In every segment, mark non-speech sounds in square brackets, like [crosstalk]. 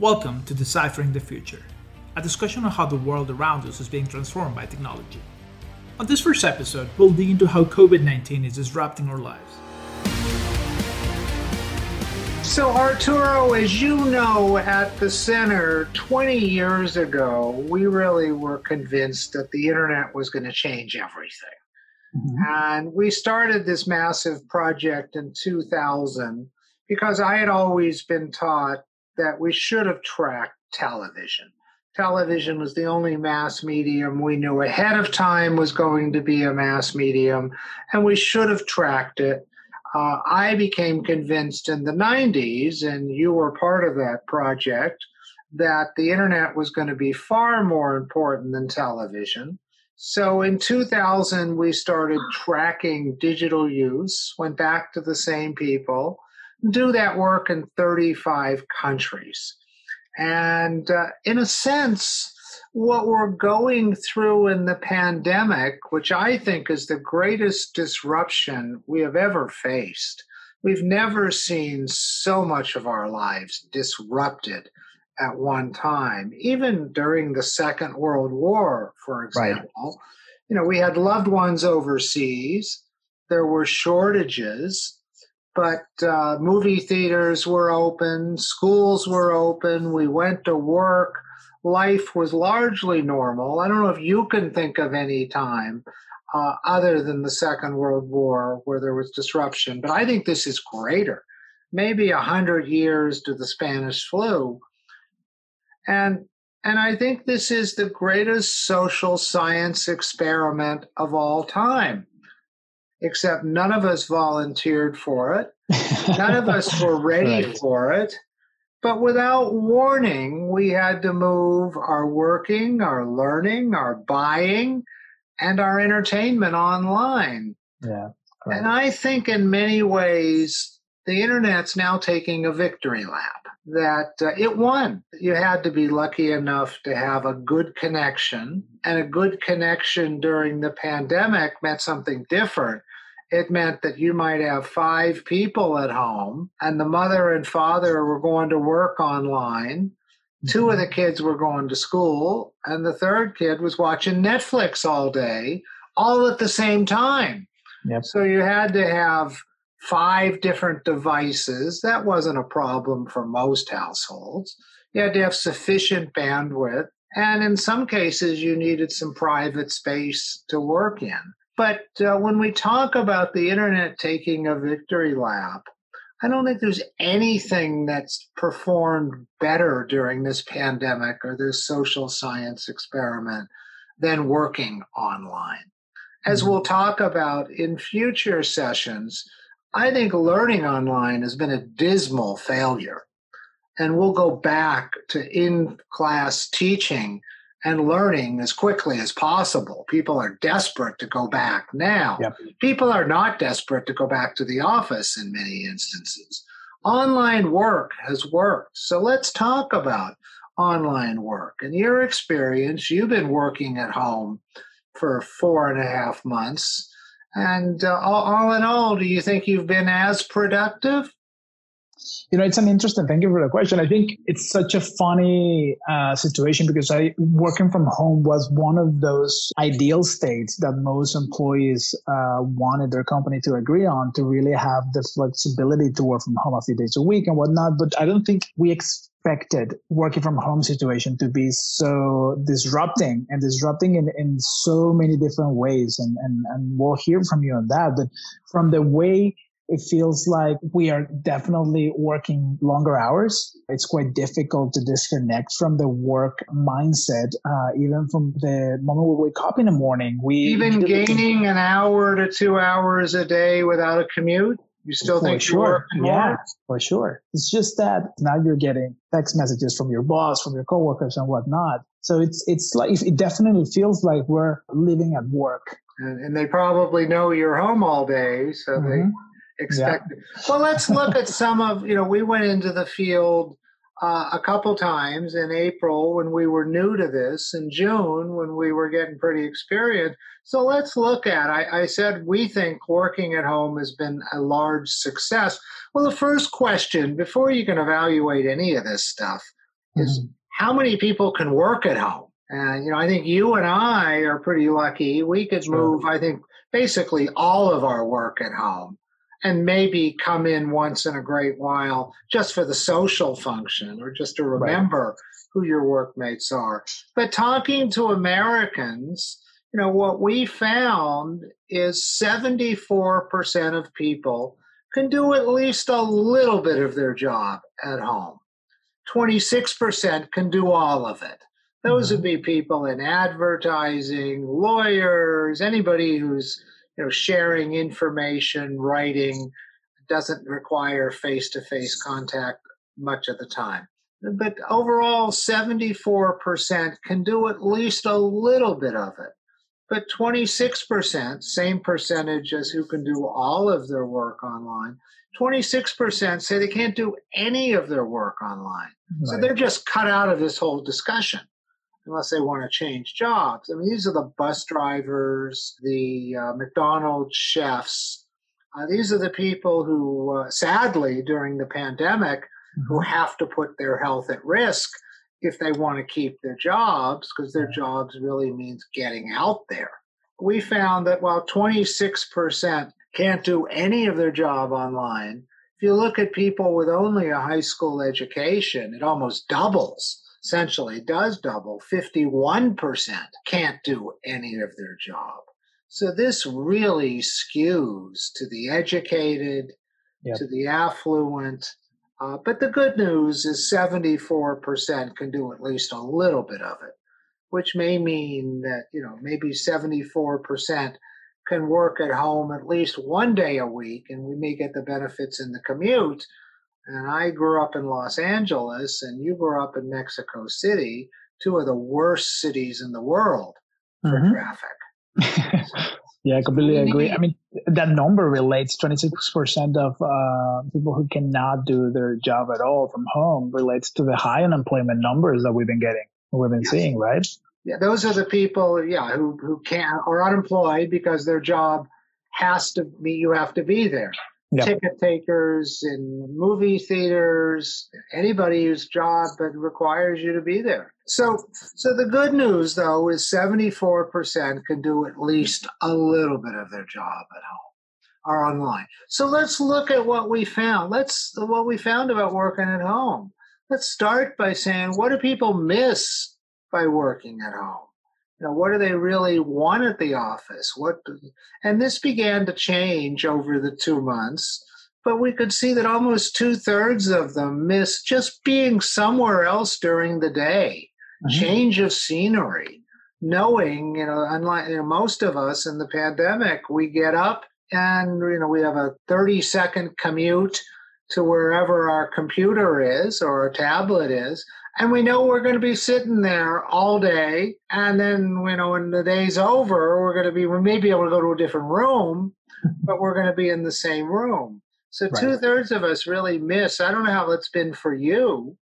Welcome to Deciphering the Future, a discussion on how the world around us is being transformed by technology. On this first episode, we'll dig into how COVID 19 is disrupting our lives. So, Arturo, as you know, at the center 20 years ago, we really were convinced that the internet was going to change everything. Mm-hmm. And we started this massive project in 2000 because I had always been taught that we should have tracked television. Television was the only mass medium we knew ahead of time was going to be a mass medium, and we should have tracked it. Uh, I became convinced in the 90s, and you were part of that project, that the internet was going to be far more important than television. So in 2000, we started tracking digital use, went back to the same people, do that work in 35 countries. And uh, in a sense, what we're going through in the pandemic, which I think is the greatest disruption we have ever faced, we've never seen so much of our lives disrupted at one time, even during the Second World War, for example. Right. You know, we had loved ones overseas, there were shortages, but uh, movie theaters were open, schools were open, we went to work. Life was largely normal. I don't know if you can think of any time uh, other than the Second World War where there was disruption, but I think this is greater. Maybe a hundred years to the Spanish flu, and and I think this is the greatest social science experiment of all time. Except none of us volunteered for it. None of us were [laughs] ready right. for it. But without warning, we had to move our working, our learning, our buying, and our entertainment online. Yeah. Right. And I think in many ways, the internet's now taking a victory lap that uh, it won. You had to be lucky enough to have a good connection, and a good connection during the pandemic meant something different. It meant that you might have five people at home, and the mother and father were going to work online. Two of the mm-hmm. kids were going to school, and the third kid was watching Netflix all day, all at the same time. Yep. So you had to have five different devices. That wasn't a problem for most households. You had to have sufficient bandwidth. And in some cases, you needed some private space to work in. But uh, when we talk about the internet taking a victory lap, I don't think there's anything that's performed better during this pandemic or this social science experiment than working online. As mm-hmm. we'll talk about in future sessions, I think learning online has been a dismal failure. And we'll go back to in class teaching and learning as quickly as possible. People are desperate to go back now. Yep. People are not desperate to go back to the office in many instances. Online work has worked. So let's talk about online work. In your experience, you've been working at home for four and a half months. And uh, all, all in all, do you think you've been as productive? You know, it's an interesting. Thank you for the question. I think it's such a funny uh, situation because I working from home was one of those ideal states that most employees uh, wanted their company to agree on to really have the flexibility to work from home a few days a week and whatnot. But I don't think we expected working from home situation to be so disrupting and disrupting in, in so many different ways. And, and, and we'll hear from you on that. But from the way it feels like we are definitely working longer hours. It's quite difficult to disconnect from the work mindset, uh, even from the moment we wake up in the morning. We even gaining an hour to two hours a day without a commute. You still for think sure? yeah, for sure. It's just that now you're getting text messages from your boss, from your coworkers, and whatnot. So it's it's like it definitely feels like we're living at work. And, and they probably know you're home all day, so mm-hmm. they expected. Yeah. Well, let's look at some of, you know, we went into the field uh, a couple times in April when we were new to this, in June when we were getting pretty experienced. So let's look at. I, I said we think working at home has been a large success. Well, the first question before you can evaluate any of this stuff is mm-hmm. how many people can work at home. And you know, I think you and I are pretty lucky. We could move, I think, basically all of our work at home and maybe come in once in a great while just for the social function or just to remember right. who your workmates are. But talking to Americans, you know, what we found is 74% of people can do at least a little bit of their job at home. 26% can do all of it. Those mm-hmm. would be people in advertising, lawyers, anybody who's you know sharing information, writing doesn't require face-to-face contact much of the time. But overall, 74% can do at least a little bit of it. But 26%, same percentage as who can do all of their work online, 26% say they can't do any of their work online. Right. So they're just cut out of this whole discussion unless they want to change jobs. I mean, these are the bus drivers, the uh, McDonald's chefs. Uh, these are the people who, uh, sadly, during the pandemic, mm-hmm. who have to put their health at risk if they want to keep their jobs, because their jobs really means getting out there. We found that while 26% can't do any of their job online, if you look at people with only a high school education, it almost doubles. Essentially, does double. 51% can't do any of their job. So this really skews to the educated, yep. to the affluent, uh, but the good news is 74% can do at least a little bit of it, which may mean that, you know, maybe 74% can work at home at least one day a week and we may get the benefits in the commute. And I grew up in Los Angeles and you grew up in Mexico City, two of the worst cities in the world for mm-hmm. traffic. [laughs] Yeah, I completely agree. I mean, that number relates 26% of uh, people who cannot do their job at all from home relates to the high unemployment numbers that we've been getting, we've been yes. seeing, right? Yeah, those are the people, yeah, who, who can't, are unemployed because their job has to be, you have to be there yep. ticket takers in movie theaters, anybody whose job requires you to be there. So, so the good news though is 74% can do at least a little bit of their job at home or online. So let's look at what we found. Let's what we found about working at home. Let's start by saying what do people miss by working at home? You know what do they really want at the office what and this began to change over the two months but we could see that almost two-thirds of them miss just being somewhere else during the day mm-hmm. change of scenery knowing you know unlike you know, most of us in the pandemic we get up and you know we have a 30 second commute to wherever our computer is or our tablet is and we know we're going to be sitting there all day and then you know when the day's over we're going to be we may be able to go to a different room [laughs] but we're going to be in the same room so right. two-thirds of us really miss i don't know how it's been for you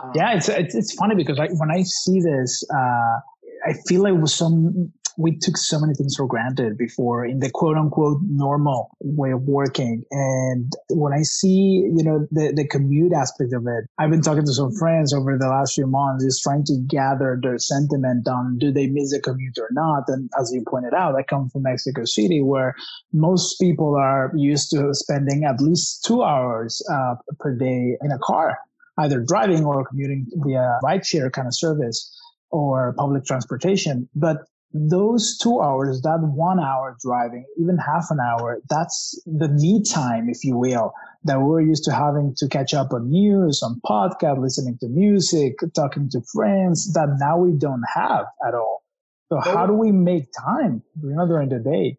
um, yeah it's, it's, it's funny because I, when i see this uh, i feel like with some we took so many things for granted before in the quote unquote normal way of working. And when I see, you know, the, the commute aspect of it, I've been talking to some friends over the last few months, just trying to gather their sentiment on do they miss the commute or not. And as you pointed out, I come from Mexico City where most people are used to spending at least two hours uh, per day in a car, either driving or commuting via rideshare kind of service or public transportation. But those two hours, that one hour driving, even half an hour, that's the me time, if you will, that we're used to having to catch up on news, on podcast, listening to music, talking to friends that now we don't have at all. So how do we make time, you know, during the day?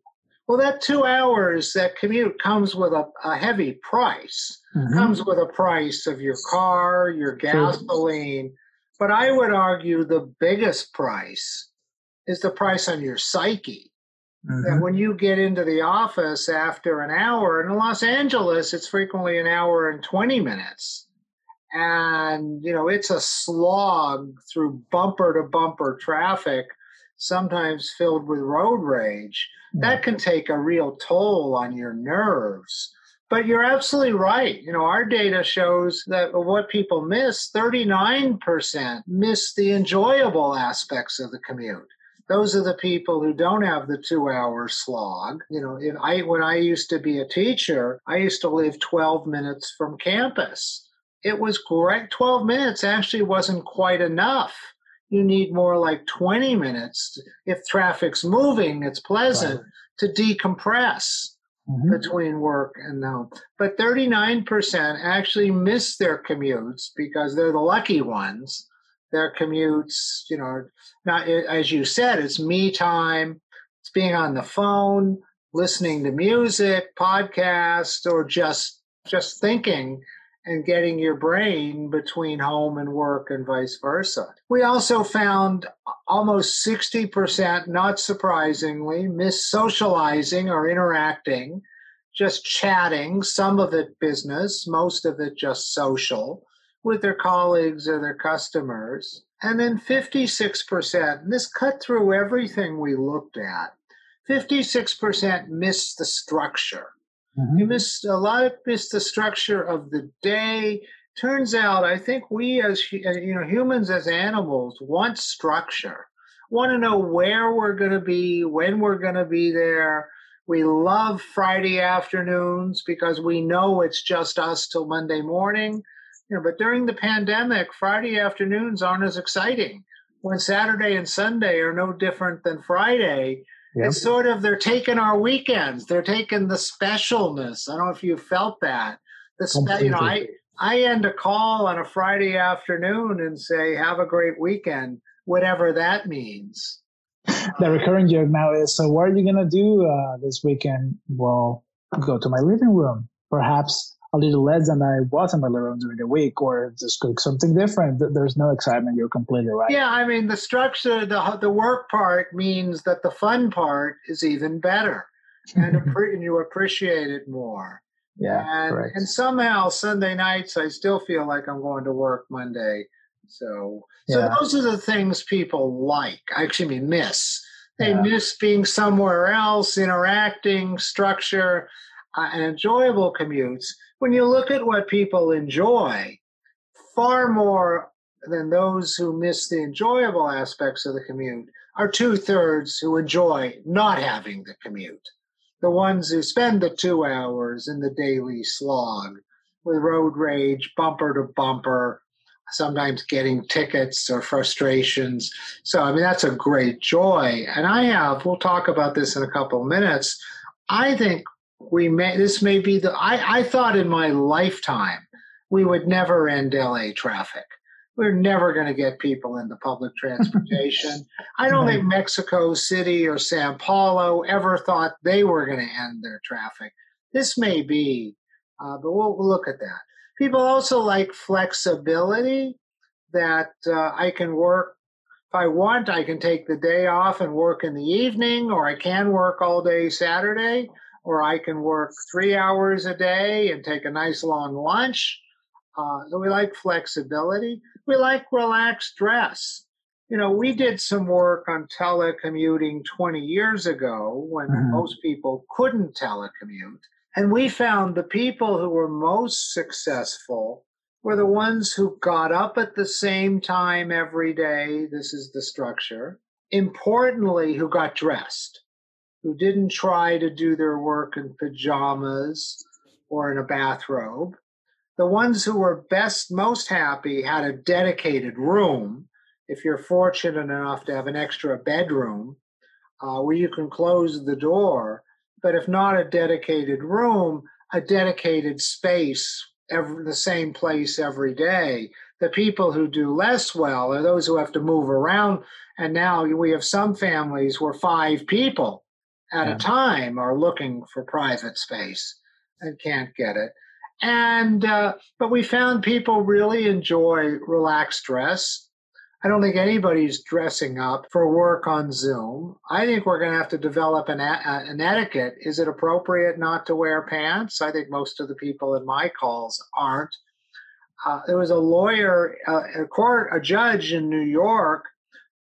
Well, that two hours, that commute comes with a, a heavy price. Mm-hmm. Comes with a price of your car, your gasoline. But I would argue the biggest price is the price on your psyche. Mm-hmm. That when you get into the office after an hour, in Los Angeles, it's frequently an hour and 20 minutes. And, you know, it's a slog through bumper to bumper traffic, sometimes filled with road rage. Mm-hmm. That can take a real toll on your nerves. But you're absolutely right. You know, our data shows that what people miss, 39% miss the enjoyable aspects of the commute. Those are the people who don't have the two hour slog. You know, if I when I used to be a teacher, I used to live 12 minutes from campus. It was great. 12 minutes actually wasn't quite enough. You need more like 20 minutes. If traffic's moving, it's pleasant right. to decompress mm-hmm. between work and home. But 39% actually miss their commutes because they're the lucky ones. Their commutes, you know, not eh, as you said, it's me time, it's being on the phone, listening to music, podcast, or just just thinking and getting your brain between home and work and vice versa. We also found almost 60%, not surprisingly, miss socializing or interacting, just chatting, some of it business, most of it just social with their colleagues or their customers. And then 56%, and this cut through everything we looked at, 56% missed the structure Mm-hmm. You missed a lot of missed the structure of the day. Turns out, I think we as uh, you know humans as animals want structure. Want to know where we're going to be, when we're going to be there. We love Friday afternoons because we know it's just us till Monday morning. You know, but during the pandemic, Friday afternoons aren't as exciting. When Saturday and Sunday are no different than Friday, Yep. It's sort of they're taking our weekends. They're taking the specialness. I don't know if you felt that. The spe- you know, I I end a call on a Friday afternoon and say, "Have a great weekend," whatever that means. The recurring joke now is, "So what are you gonna do uh, this weekend?" Well, go to my living room, perhaps a little less than I was in my room during the week, or just cook something different. There's no excitement. You're completely right. Yeah, I mean the structure, the the work part means that the fun part is even better, [laughs] and, and you appreciate it more. Yeah, and, correct. and somehow Sunday nights I still feel like I'm going to work Monday. So so yeah. those are the things people like. I actually mean miss. They yeah. miss being somewhere else, interacting, structure, uh, and enjoyable commutes when you look at what people enjoy, far more than those who miss the enjoyable aspects of the commute are two thirds who enjoy not having the commute. The ones who spend the two hours in the daily slog with road rage, bumper to bumper, sometimes getting tickets or frustrations. So, I mean, that's a great joy. And I have, we'll talk about this in a couple minutes. I think we may this may be the I, I thought in my lifetime we would never end LA traffic. We're never going to get people into public [laughs] transportation. I don't think Mexico City or Sao Paulo ever thought they were going to end their traffic. This may be, uh, but we'll, we'll, look at that. People also like flexibility that uh, I can work if I want, I can take the day off and work in the evening, or I can work all day Saturday or I can work three hours a day and take a nice long lunch. Uh, so we like flexibility. We like relaxed dress. You know, we did some work on telecommuting 20 years ago when mm-hmm. most people couldn't telecommute. And we found the people who were most successful were the ones who got up at the same time every day. This is the structure. Importantly, who got dressed who didn't try to do their work in pajamas or in a bathrobe. The ones who were best, most happy had a dedicated room. If you're fortunate enough to have an extra bedroom uh, where you can close the door, but if not a dedicated room, a dedicated space, every, the same place every day. The people who do less well are those who have to move around. And now we have some families where five people at yeah. a time are looking for private space and can't get it. And uh, but we found people really enjoy relaxed dress. I don't think anybody's dressing up for work on Zoom. I think we're going to have to develop an, an etiquette. Is it appropriate not to wear pants? I think most of the people in my calls aren't. Uh, there was a lawyer, uh, a court, a judge in New York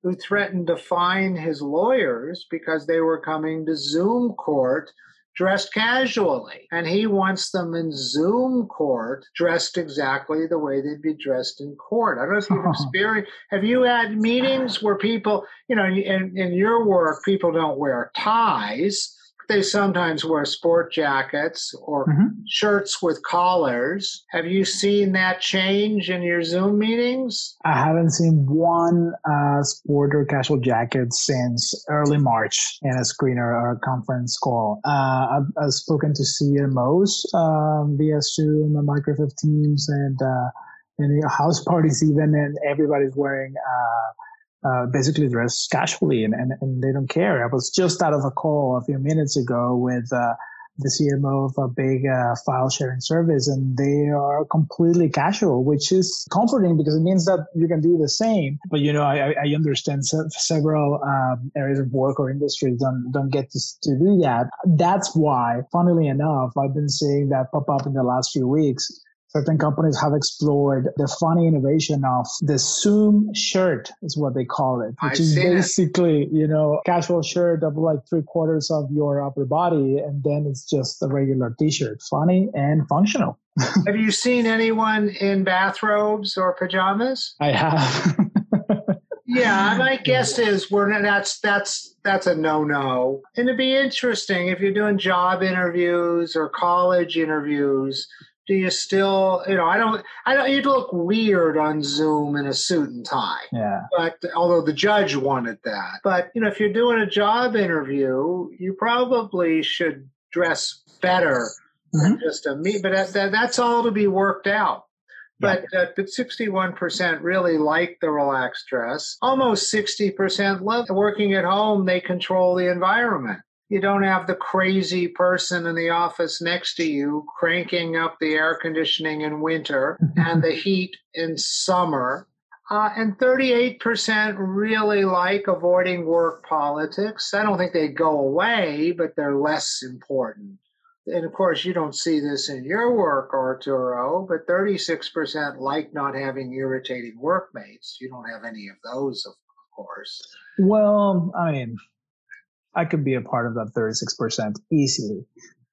who threatened to fine his lawyers because they were coming to Zoom court dressed casually. And he wants them in Zoom court dressed exactly the way they'd be dressed in court. I don't know if you've [laughs] experienced, have you had meetings where people, you know, in, in your work, people don't wear ties they sometimes wear sport jackets or mm-hmm. shirts with collars. Have you seen that change in your Zoom meetings? I haven't seen one uh, sport or casual jacket since early March in a screener or a conference call. Uh, I've, I've, spoken to CMOs um, via Zoom and Microsoft Teams and uh, and house [laughs] parties even, and everybody's wearing uh, uh, basically dress casually and, and, and, they don't care. I was just out of a call a few minutes ago with uh, the CMO of a big uh, file sharing service, and they are completely casual, which is comforting because it means that you can do the same. But you know, I, I understand several um, areas of work or industries don't don't get to, to do that. That's why, funnily enough, I've been seeing that pop up in the last few weeks certain companies have explored the funny innovation of the Zoom shirt is what they call it, which I is basically, it. you know, casual shirt of like three quarters of your upper body. And then it's just a regular t-shirt, funny and functional. [laughs] have you seen anyone in bathrobes or pajamas? I have. [laughs] yeah, my guess is we're not, that's that's that's a no no. And it'd be interesting if you're doing job interviews or college interviews do you still you know i don't i don't you'd look weird on zoom in a suit and tie yeah but although the judge wanted that but you know if you're doing a job interview you probably should dress better mm-hmm. than just a meet but that, that, that's all to be worked out but, uh, but 61% really like the relaxed dress. Almost 60% love working at home. They control the environment. You don't have the crazy person in the office next to you cranking up the air conditioning in winter [laughs] and the heat in summer. Uh, and 38% really like avoiding work politics. I don't think they go away, but they're less important. And of course, you don't see this in your work, Arturo, but 36% like not having irritating workmates. You don't have any of those, of course. Well, I mean, I could be a part of that 36% easily.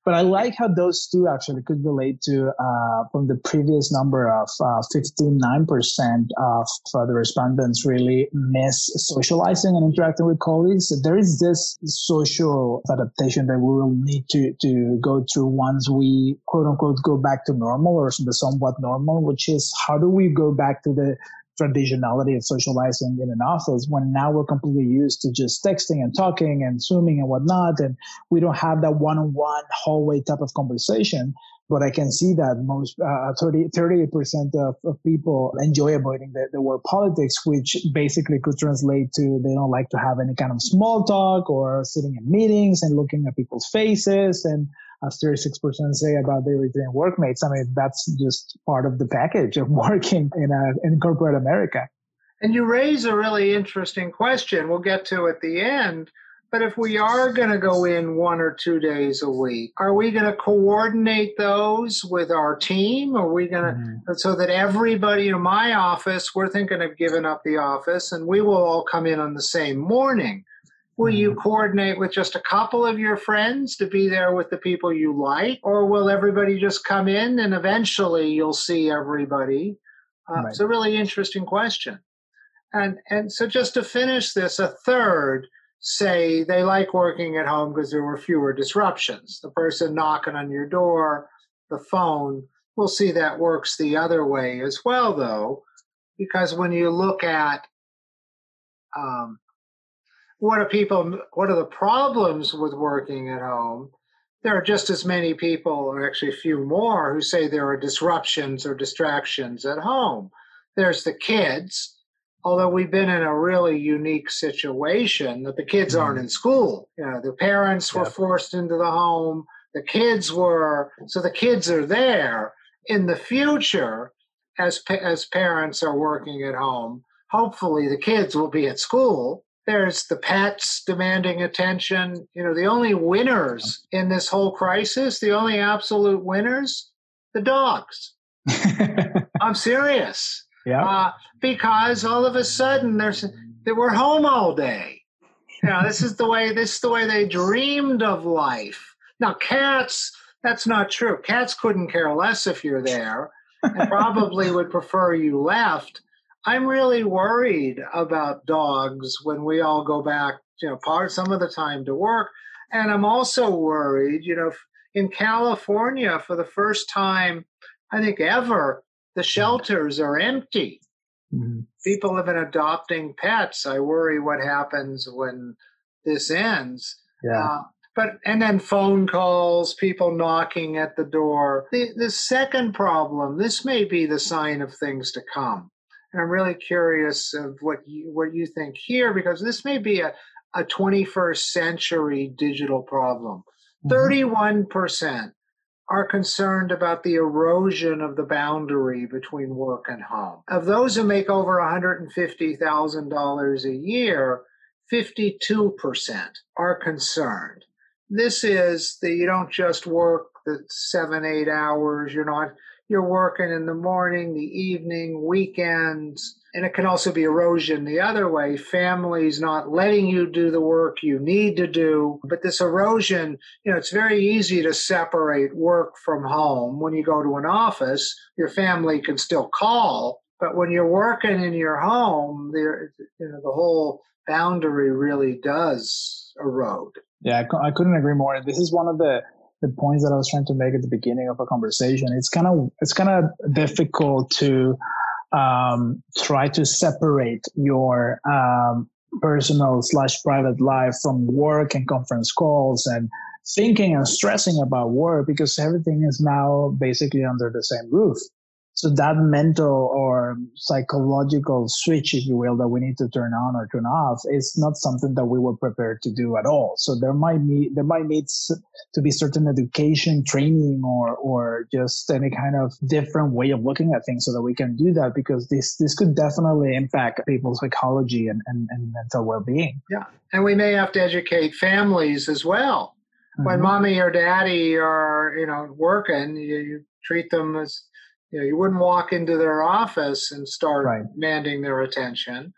But I like how those two actually could relate to uh, from the previous number of uh, 59% of uh, the respondents really miss socializing and interacting with colleagues. There is this social adaptation that we will need to, to go through once we quote unquote go back to normal or the somewhat normal, which is how do we go back to the traditionality of socializing in an office when now we're completely used to just texting and talking and zooming and whatnot and we don't have that one-on-one hallway type of conversation. But i can see that most uh, 30 38% of, of people enjoy avoiding the, the word politics which basically could translate to they don't like to have any kind of small talk or sitting in meetings and looking at people's faces. And as 36% say about their returning workmates. I mean, that's just part of the package of [laughs] working in a, in corporate America. And you raise a really interesting question we'll get to at the end. But if we are going to go in one or two days a week, are we going to coordinate those with our team? Are we going to, mm-hmm. so that everybody in my office, we're thinking of giving up the office and we will all come in on the same morning. Will you mm-hmm. coordinate with just a couple of your friends to be there with the people you like? Or will everybody just come in and eventually you'll see everybody? Uh, right. It's a really interesting question. And, and so, just to finish this, a third say they like working at home because there were fewer disruptions. The person knocking on your door, the phone, we'll see that works the other way as well, though, because when you look at um, what are people what are the problems with working at home? There are just as many people or actually a few more who say there are disruptions or distractions at home. There's the kids although we've been in a really unique situation that the kids aren't mm-hmm. in school. You know the parents were forced into the home the kids were so the kids are there. In the future as as parents are working at home hopefully the kids will be at school there's the pets demanding attention. You know, the only winners in this whole crisis, the only absolute winners, the dogs. [laughs] I'm serious. Yeah. Uh, because all of a sudden there's they were home all day. You know, this is the way this is the way they dreamed of life. Now, cats, that's not true. Cats couldn't care less if you're there and probably would prefer you left. I'm really worried about dogs when we all go back, you know, part some of the time to work. And I'm also worried, you know, in California for the first time, I think ever, the shelters are empty. Mm-hmm. People have been adopting pets. I worry what happens when this ends. Yeah. Uh, but and then phone calls, people knocking at the door. The the second problem, this may be the sign of things to come. And I'm really curious of what you what you think here because this may be a, a 21st century digital problem. Mm-hmm. 31% are concerned about the erosion of the boundary between work and home. Of those who make over $150,000 a year, 52% are concerned this is that you don't just work the seven, eight hours. You're not, you're working in the morning, the evening, weekends. And it can also be erosion the other way. Families not letting you do the work you need to do. But this erosion, you know, it's very easy to separate work from home. When you go to an office, your family can still call. But when you're working in your home, there, you know, the whole boundary really does erode. Yeah, I, couldn't agree more. This is one of the the points that I was trying to make at the beginning of a conversation. It's kind of it's kind of difficult to um, try to separate your um, personal slash private life from work and conference calls and thinking and stressing about work because everything is now basically under the same roof. So that mental or psychological switch, if you will, that we need to turn on or turn off is not something that we were prepared to do at all. So there might be, there might need to be certain education, training, or, or just any kind of different way of looking at things so that we can do that because this, this could definitely impact people's psychology and, and, and mental well-being. Yeah. And we may have to educate families as well. Mm-hmm. When mommy or daddy are, you know, working, you, you treat them as you know, you wouldn't walk into their office and start right. demanding their attention.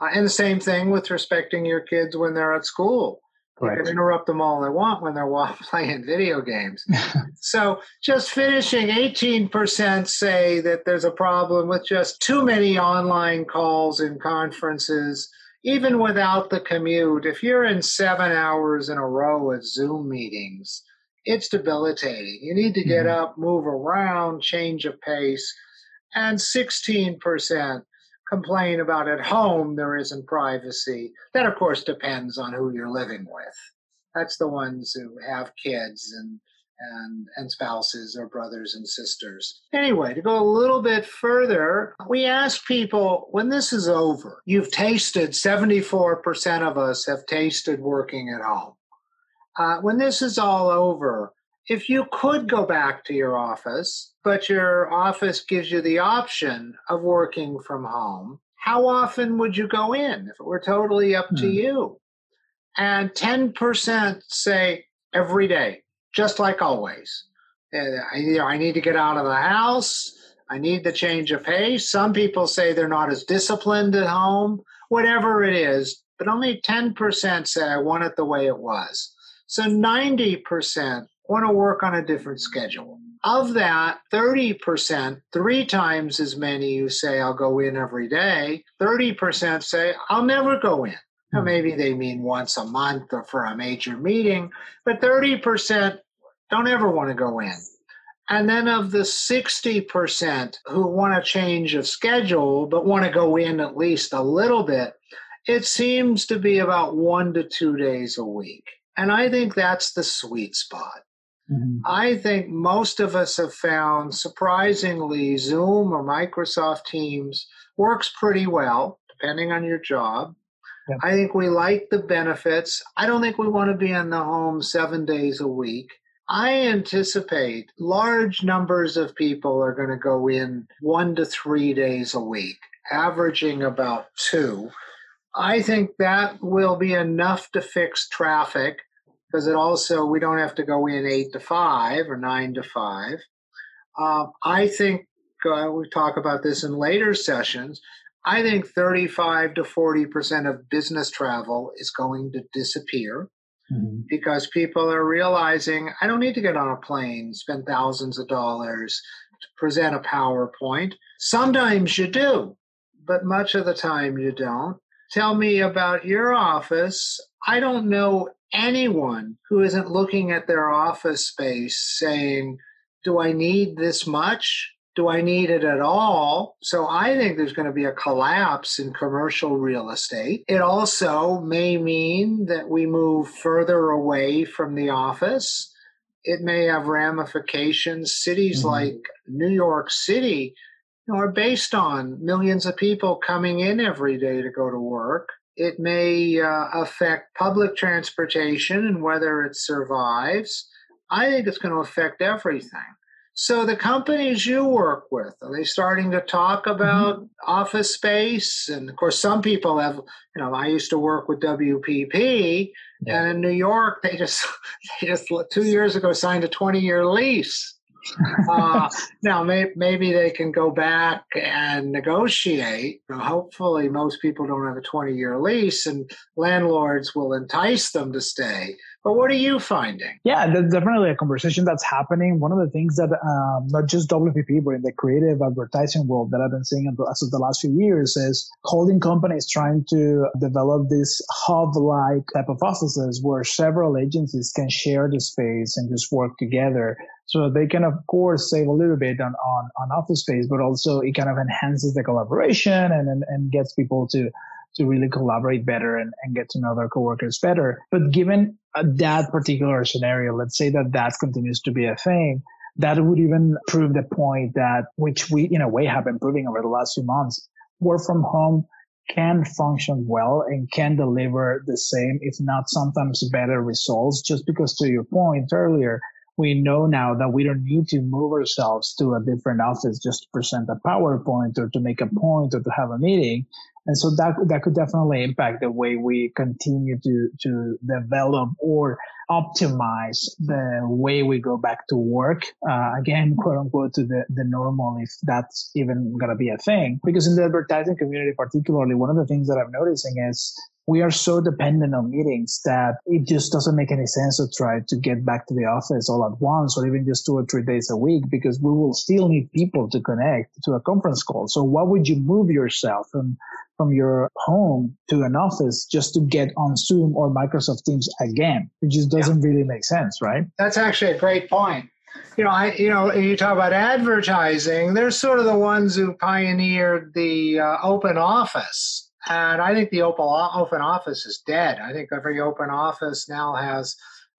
Uh, and the same thing with respecting your kids when they're at school. You can interrupt them all they want when they're [laughs] playing video games. [laughs] so, just finishing, 18% say that there's a problem with just too many online calls and conferences, even without the commute. If you're in seven hours in a row of Zoom meetings, it's debilitating. You need to get mm-hmm. up, move around, change of pace. And 16% complain about at home there isn't privacy. That, of course, depends on who you're living with. That's the ones who have kids and and, and spouses or brothers and sisters. Anyway, to go a little bit further, we ask people when this is over, you've tasted, 74% of us have tasted working at home uh, when this is all over, if you could go back to your office, but your office gives you the option of working from home, how often would you go in if it were totally up to hmm. you? And 10% say every day, just like always. Uh, either I need to get out of the house, I need the change of pace. Some people say they're not as disciplined at home, whatever it is, but only 10% say I want it the way it was. So 90% want to work on a different schedule. Of that, 30%, three times as many who say I'll go in every day, 30% say I'll never go in. Now, hmm. maybe they mean once a month or for a major meeting, but 30% don't ever want to go in. And then of the 60% who want a change of schedule but want to go in at least a little bit, it seems to be about one to two days a week. And I think that's the sweet spot. Mm-hmm. I think most of us have found surprisingly Zoom or Microsoft Teams works pretty well, depending on your job. I think we like the benefits. I don't think we want to be in the home seven days a week. I anticipate large numbers of people are going to go in one to three days a week, averaging about two. I think that will be enough to fix traffic because it also, we don't have to go in eight to five or nine to five. Uh, I think, uh, we talk about this in later sessions, I think 35 to 40% of business travel is going to disappear. mm-hmm. because people are realizing I don't need to get on a plane, spend thousands of dollars to present a PowerPoint. Sometimes you do, but much of the time you don't. Tell me about your office. I don't know anyone who isn't looking at their office space saying, Do I need this much? Do I need it at all? So I think there's going to be a collapse in commercial real estate. It also may mean that we move further away from the office. It may have ramifications. Cities mm-hmm. like New York City are based on millions of people coming in every day to go to work. It may uh, affect public transportation and whether it survives. I think it's going to affect everything. So the companies you work with, are they starting to talk mm-hmm. about mm-hmm. office space? And of course, some people have, you know, I used to work with WPP yeah. and in New York, they just, [laughs] they just two years ago signed a 20 year lease. Uh, now, may, maybe they can go back and negotiate. Hopefully, most people don't have a 20 year lease and landlords will entice them to stay. But what are you finding? Yeah, there's definitely a conversation that's happening. One of the things that um, not just WPP, but in the creative advertising world that I've been seeing as of the last few years is holding companies trying to develop this hub-like type of offices where several agencies can share the space and just work together. So they can, of course, save a little bit on, on, on office space, but also it kind of enhances the collaboration and, and, and gets people to to really collaborate better and, and get to know their coworkers better. But given uh, that particular scenario, let's say that that continues to be a thing, that would even prove the point that, which we in a way have been proving over the last few months, work from home can function well and can deliver the same, if not sometimes better results, just because to your point earlier, we know now that we don't need to move ourselves to a different office just to present a PowerPoint or to make a point or to have a meeting. And so that that could definitely impact the way we continue to to develop or optimize the way we go back to work. Uh, again, quote unquote, to the, the normal, if that's even going to be a thing. Because in the advertising community, particularly, one of the things that I'm noticing is we are so dependent on meetings that it just doesn't make any sense to try to get back to the office all at once or even just two or three days a week because we will still need people to connect to a conference call. So why would you move yourself from, from your home to an office just to get on Zoom or Microsoft Teams again? It just doesn't yeah. really make sense, right? That's actually a great point you know, I you know, you talk about advertising. They're sort of the ones who pioneered the uh, open office, and I think the open, open office is dead. I think every open office now has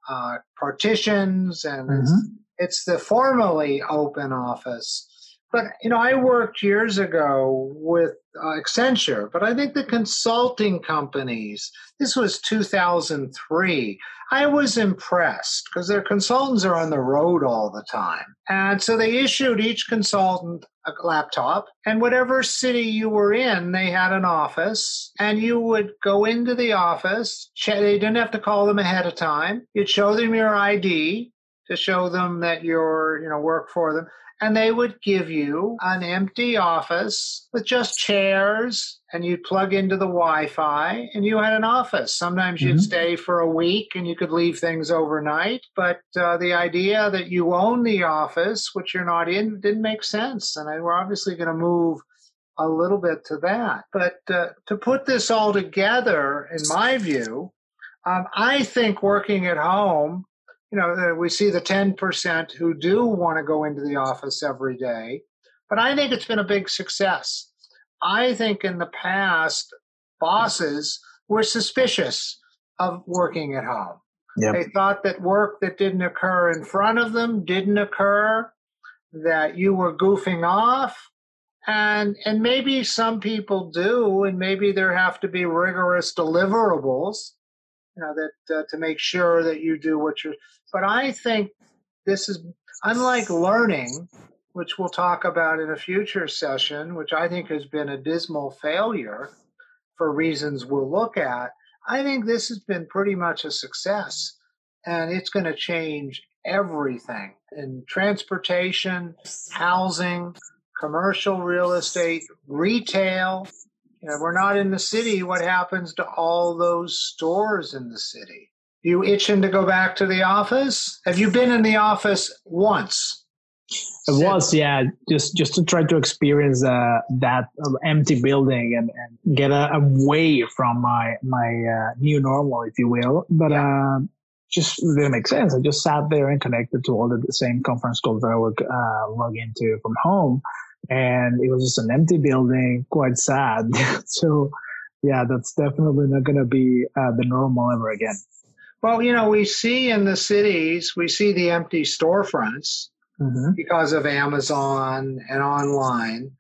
uh, partitions and mm-hmm. it's, it's the formally open office. But, you know, I worked years ago with uh, Accenture, but I think the consulting companies, this was 2003. I was impressed because their consultants are on the road all the time. And so they issued each consultant a laptop, and whatever city you were in, they had an office, and you would go into the office. They didn't have to call them ahead of time. You'd show them your ID to show them that you're, you know, work for them and they would give you an empty office with just chairs and you'd plug into the wi-fi and you had an office sometimes you'd mm-hmm. stay for a week and you could leave things overnight but uh, the idea that you own the office which you're not in didn't make sense and we're obviously going to move a little bit to that but uh, to put this all together in my view um, i think working at home you know, uh, we see the 10% who do want to go into the office every day. But I think it's been a big success. I think in the past, bosses were suspicious of working at home. Yep. They thought that work that didn't occur in front of them didn't occur, that you were goofing off. And, and maybe some people do, and maybe there have to be rigorous deliverables you know that uh, to make sure that you do what you're but i think this is unlike learning which we'll talk about in a future session which i think has been a dismal failure for reasons we'll look at i think this has been pretty much a success and it's going to change everything in transportation housing commercial real estate retail you know, we're not in the city. What happens to all those stores in the city? You itching to go back to the office? Have you been in the office once? It was, yeah, just just to try to experience uh, that empty building and, and get a, away from my my uh, new normal, if you will. But yeah. uh, just didn't make sense. I just sat there and connected to all the same conference calls that I would uh, log into from home, and it was just an empty building, quite sad. [laughs] so, yeah, that's definitely not going to be uh, the normal ever again. Well, you know, we see in the cities, we see the empty storefronts mm-hmm. because of Amazon and online.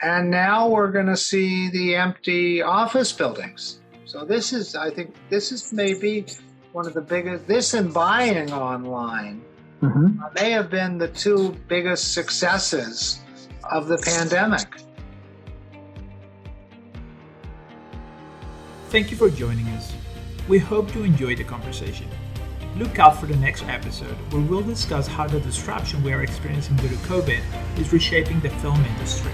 And now we're going to see the empty office buildings. So this is, I think, this is maybe one of the biggest, this and buying online mm-hmm. uh, may have been the two biggest successes of the pandemic. Thank you for joining us. We hope you enjoyed the conversation. Look out for the next episode where we'll discuss how the disruption we are experiencing due to COVID is reshaping the film industry.